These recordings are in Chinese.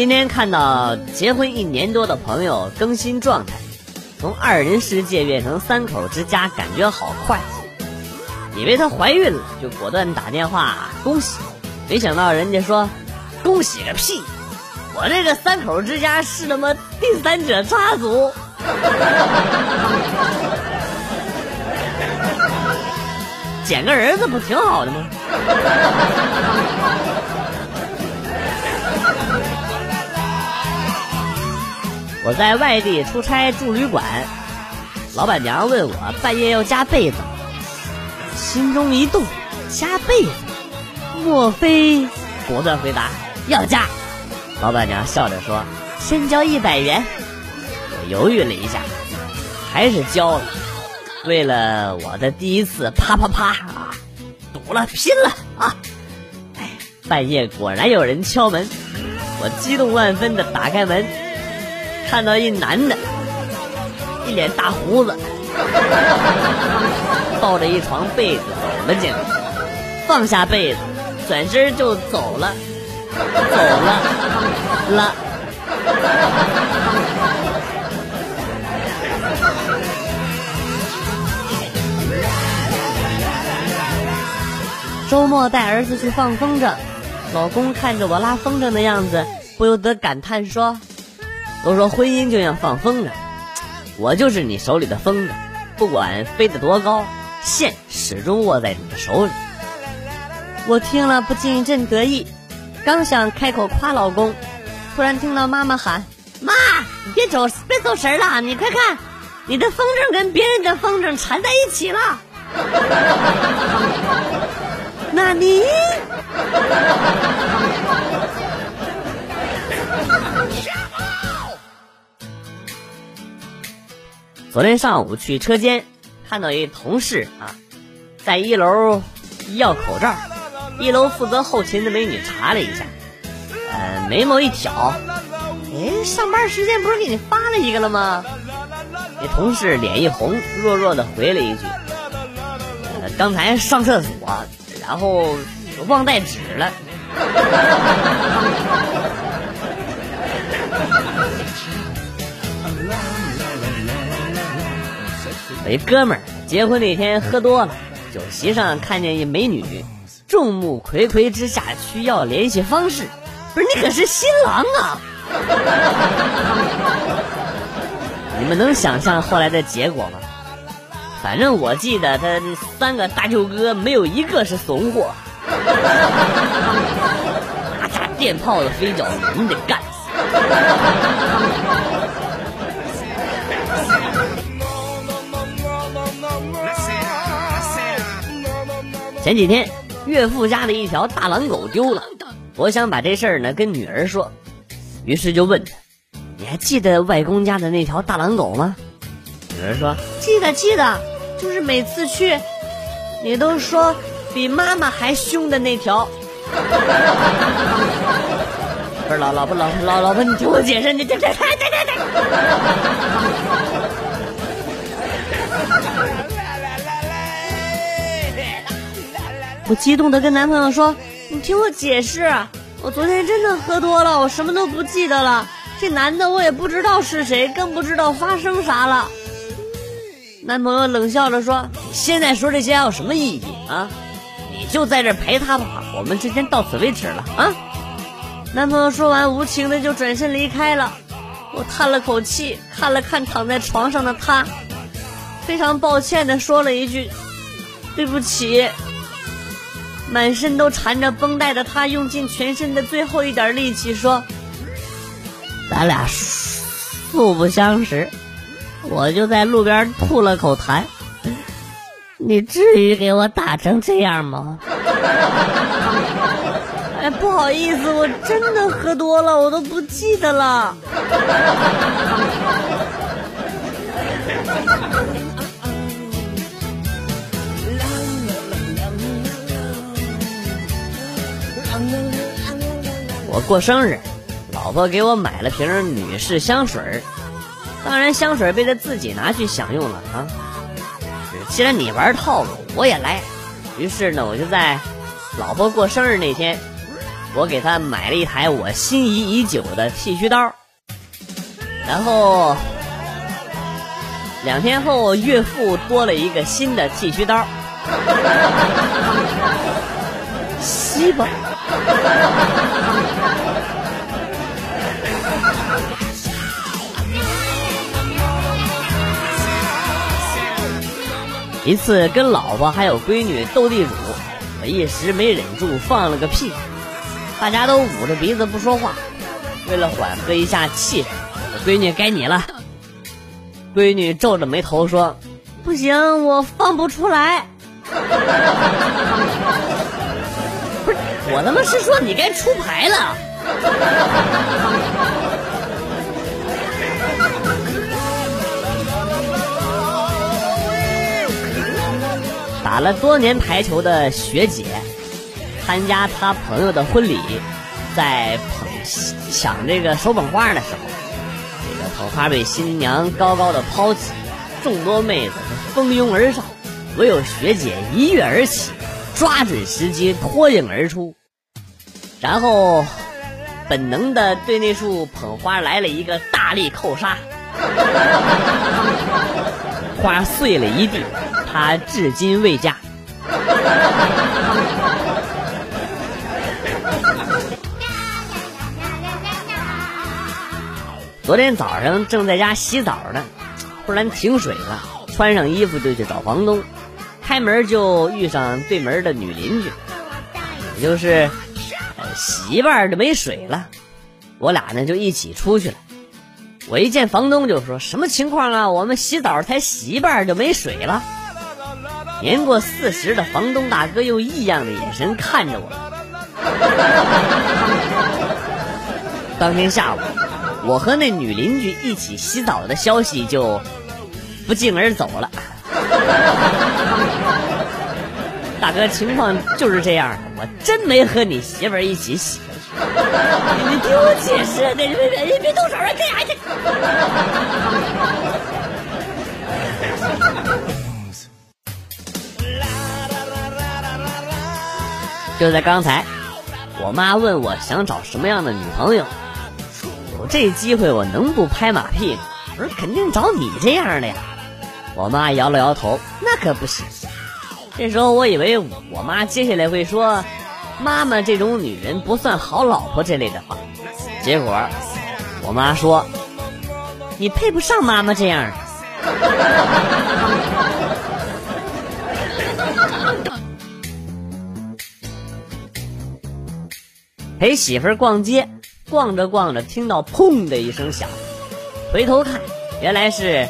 今天看到结婚一年多的朋友更新状态，从二人世界变成三口之家，感觉好快。以为她怀孕了，就果断打电话恭喜。没想到人家说恭喜个屁！我这个三口之家是他妈第三者插足。捡个儿子不挺好的吗？我在外地出差住旅馆，老板娘问我半夜要加被子，心中一动，加被子，莫非？果断回答要加。老板娘笑着说：“先交一百元。”我犹豫了一下，还是交了。为了我的第一次啪啪啪啊，赌了，拼了啊！哎，半夜果然有人敲门，我激动万分的打开门。看到一男的，一脸大胡子，抱着一床被子走了进来，放下被子，转身就走了，走了了。周末带儿子去放风筝，老公看着我拉风筝的样子，不由得感叹说。都说婚姻就像放风筝，我就是你手里的风筝，不管飞得多高，线始终握在你的手里。我听了不禁一阵得意，刚想开口夸老公，突然听到妈妈喊：“妈，别走，别走神了，你快看，你的风筝跟别人的风筝缠在一起了。”那你？昨天上午去车间，看到一同事啊，在一楼要口罩。一楼负责后勤的美女查了一下，呃，眉毛一挑，哎，上班时间不是给你发了一个了吗？那同事脸一红，弱弱的回了一句：“呃，刚才上厕所，然后忘带纸了。” 一哥们儿结婚那天喝多了，酒席上看见一美女，众目睽睽之下需要联系方式，不是你可是新郎啊！你们能想象后来的结果吗？反正我记得他三个大舅哥没有一个是怂货，那家电炮的飞脚，你得干死。前几天，岳父家的一条大狼狗丢了，我想把这事儿呢跟女儿说，于是就问他：“你还记得外公家的那条大狼狗吗？”女儿说：“记得，记得，就是每次去，你都说比妈妈还凶的那条。”不是老老婆老老老婆，你听我解释，你这这这这这这。我激动的跟男朋友说：“你听我解释，我昨天真的喝多了，我什么都不记得了。这男的我也不知道是谁，更不知道发生啥了。”男朋友冷笑着说：“现在说这些还有什么意义啊？你就在这陪他吧，我们之间到此为止了啊！”男朋友说完，无情的就转身离开了。我叹了口气，看了看躺在床上的他，非常抱歉的说了一句：“对不起。”满身都缠着绷带的他，用尽全身的最后一点力气说：“咱俩素不相识，我就在路边吐了口痰，你至于给我打成这样吗？” 哎，不好意思，我真的喝多了，我都不记得了。我过生日，老婆给我买了瓶女士香水当然香水被她自己拿去享用了啊。既然你玩套路，我也来。于是呢，我就在老婆过生日那天，我给她买了一台我心仪已久的剃须刀，然后两天后，岳父多了一个新的剃须刀，一次跟老婆还有闺女斗地主，我一时没忍住放了个屁，大家都捂着鼻子不说话。为了缓和一下气氛，闺女该你了。闺女皱着眉头说：“不行，我放不出来。” 我他妈是说你该出牌了。打了多年排球的学姐，参加她朋友的婚礼，在捧抢这个手捧花的时候，这个捧花被新娘高高的抛起，众多妹子蜂拥而上，唯有学姐一跃而起，抓准时机脱颖而出，然后本能的对那束捧花来了一个大力扣杀，花碎了一地。他至今未嫁。昨天早上正在家洗澡呢，忽然停水了，穿上衣服就去找房东，开门就遇上对门的女邻居，也就是洗一半就没水了，我俩呢就一起出去了。我一见房东就说：“什么情况啊？我们洗澡才洗一半就没水了。”年过四十的房东大哥用异样的眼神看着我。当天下午，我和那女邻居一起洗澡的消息就不胫而走了。大哥，情况就是这样，我真没和你媳妇儿一起洗。你听我解释，别别别别动手，干啥去？就在刚才，我妈问我想找什么样的女朋友。有这机会，我能不拍马屁吗？我说肯定找你这样的呀。我妈摇了摇头，那可不行。这时候我以为我妈接下来会说“妈妈这种女人不算好老婆”这类的话，结果我妈说：“你配不上妈妈这样的。”陪媳妇儿逛街，逛着逛着，听到砰的一声响，回头看，原来是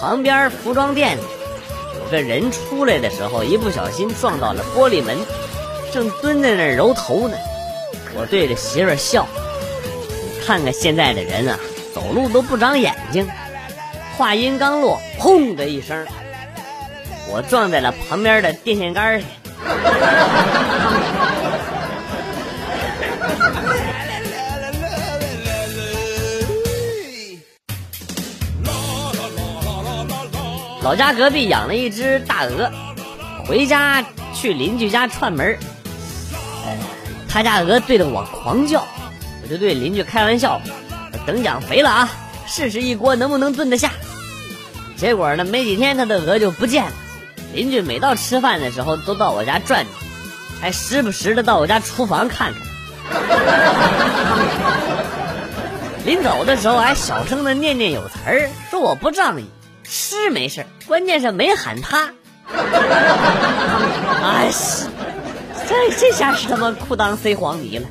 旁边服装店有个人出来的时候，一不小心撞到了玻璃门，正蹲在那儿揉头呢。我对着媳妇儿笑，你看看现在的人啊，走路都不长眼睛。话音刚落，砰的一声，我撞在了旁边的电线杆上。老家隔壁养了一只大鹅，回家去邻居家串门他家鹅对着我狂叫，我就对邻居开玩笑，等养肥了啊，试试一锅能不能炖得下。结果呢，没几天他的鹅就不见了。邻居每到吃饭的时候都到我家转转，还时不时的到我家厨房看看。临走的时候还小声的念念有词儿，说我不仗义。是没事关键是没喊他。哎是，这这下是他妈裤裆塞黄泥了。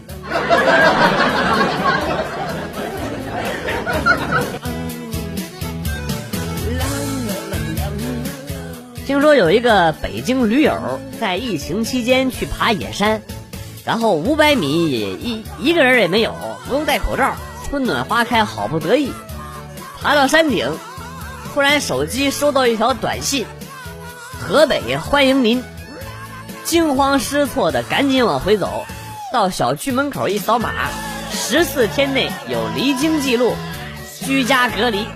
听说有一个北京驴友在疫情期间去爬野山，然后五百米也一一个人也没有，不用戴口罩，春暖花开，好不得意。爬到山顶。突然，手机收到一条短信：“河北欢迎您。”惊慌失措的赶紧往回走，到小区门口一扫码，十四天内有离京记录，居家隔离。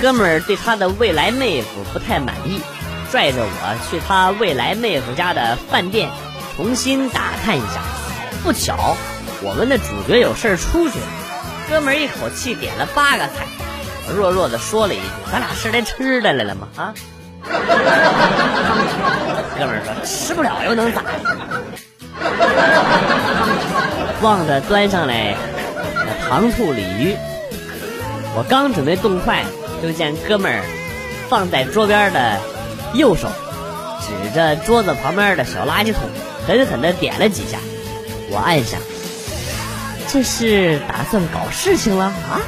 哥们儿对他的未来妹夫不太满意，拽着我去他未来妹夫家的饭店重新打探一下。不巧，我们的主角有事儿出去了。哥们儿一口气点了八个菜，我弱弱的说了一句：“咱俩是来吃的来了吗？”啊？哥们儿说：“吃不了又能咋的？”望着端上来糖醋鲤鱼，我刚准备动筷，就见哥们儿放在桌边的右手指着桌子旁边的小垃圾桶，狠狠的点了几下。我暗想。这是打算搞事情了啊！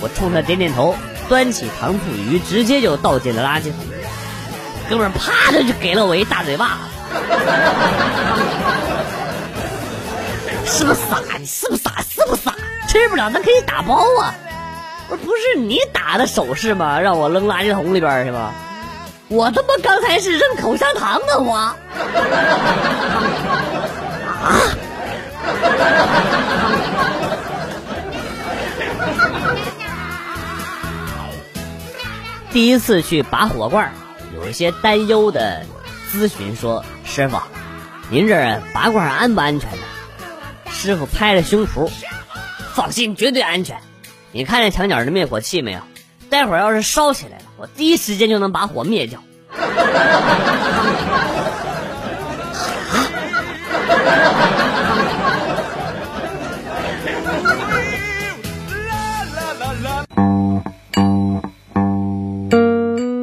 我冲他点点头，端起糖醋鱼，直接就倒进了垃圾桶。哥们儿啪的就给了我一大嘴巴子，是不是傻？你是不是傻？是不是傻？吃不了咱可以打包啊！不是你打的手势吗？让我扔垃圾桶里边去吧？我他妈刚才是扔口香糖呢我。啊！第一次去拔火罐，有一些担忧的咨询说：“师傅，您这拔罐安不安全呢？”师傅拍着胸脯：“放心，绝对安全。你看见墙角的灭火器没有？待会儿要是烧起来了，我第一时间就能把火灭掉。”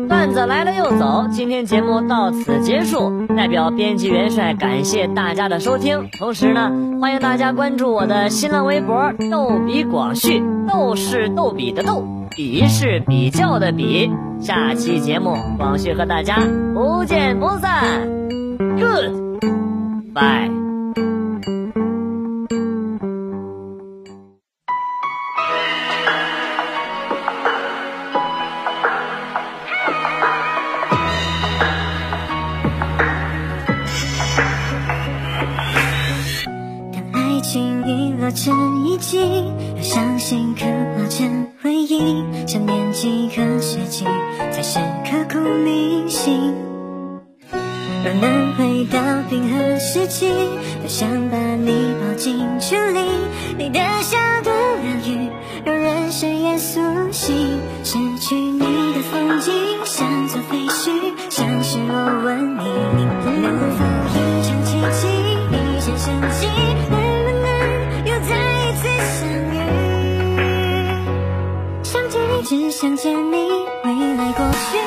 段子来了又走，今天节目到此结束。代表编辑元帅感谢大家的收听，同时呢，欢迎大家关注我的新浪微博“逗比广旭”，逗是逗比的逗，比是比较的比。下期节目，广旭和大家不见不散。Good，bye。若能回到冰河时期，多想把你抱进处里，你的笑的疗愈，让人生也苏醒。失去你的风景，像座废墟，像是我问你，能否一场奇迹，一线生机？能不能又再一次相遇？想见你只想见你，未来过去，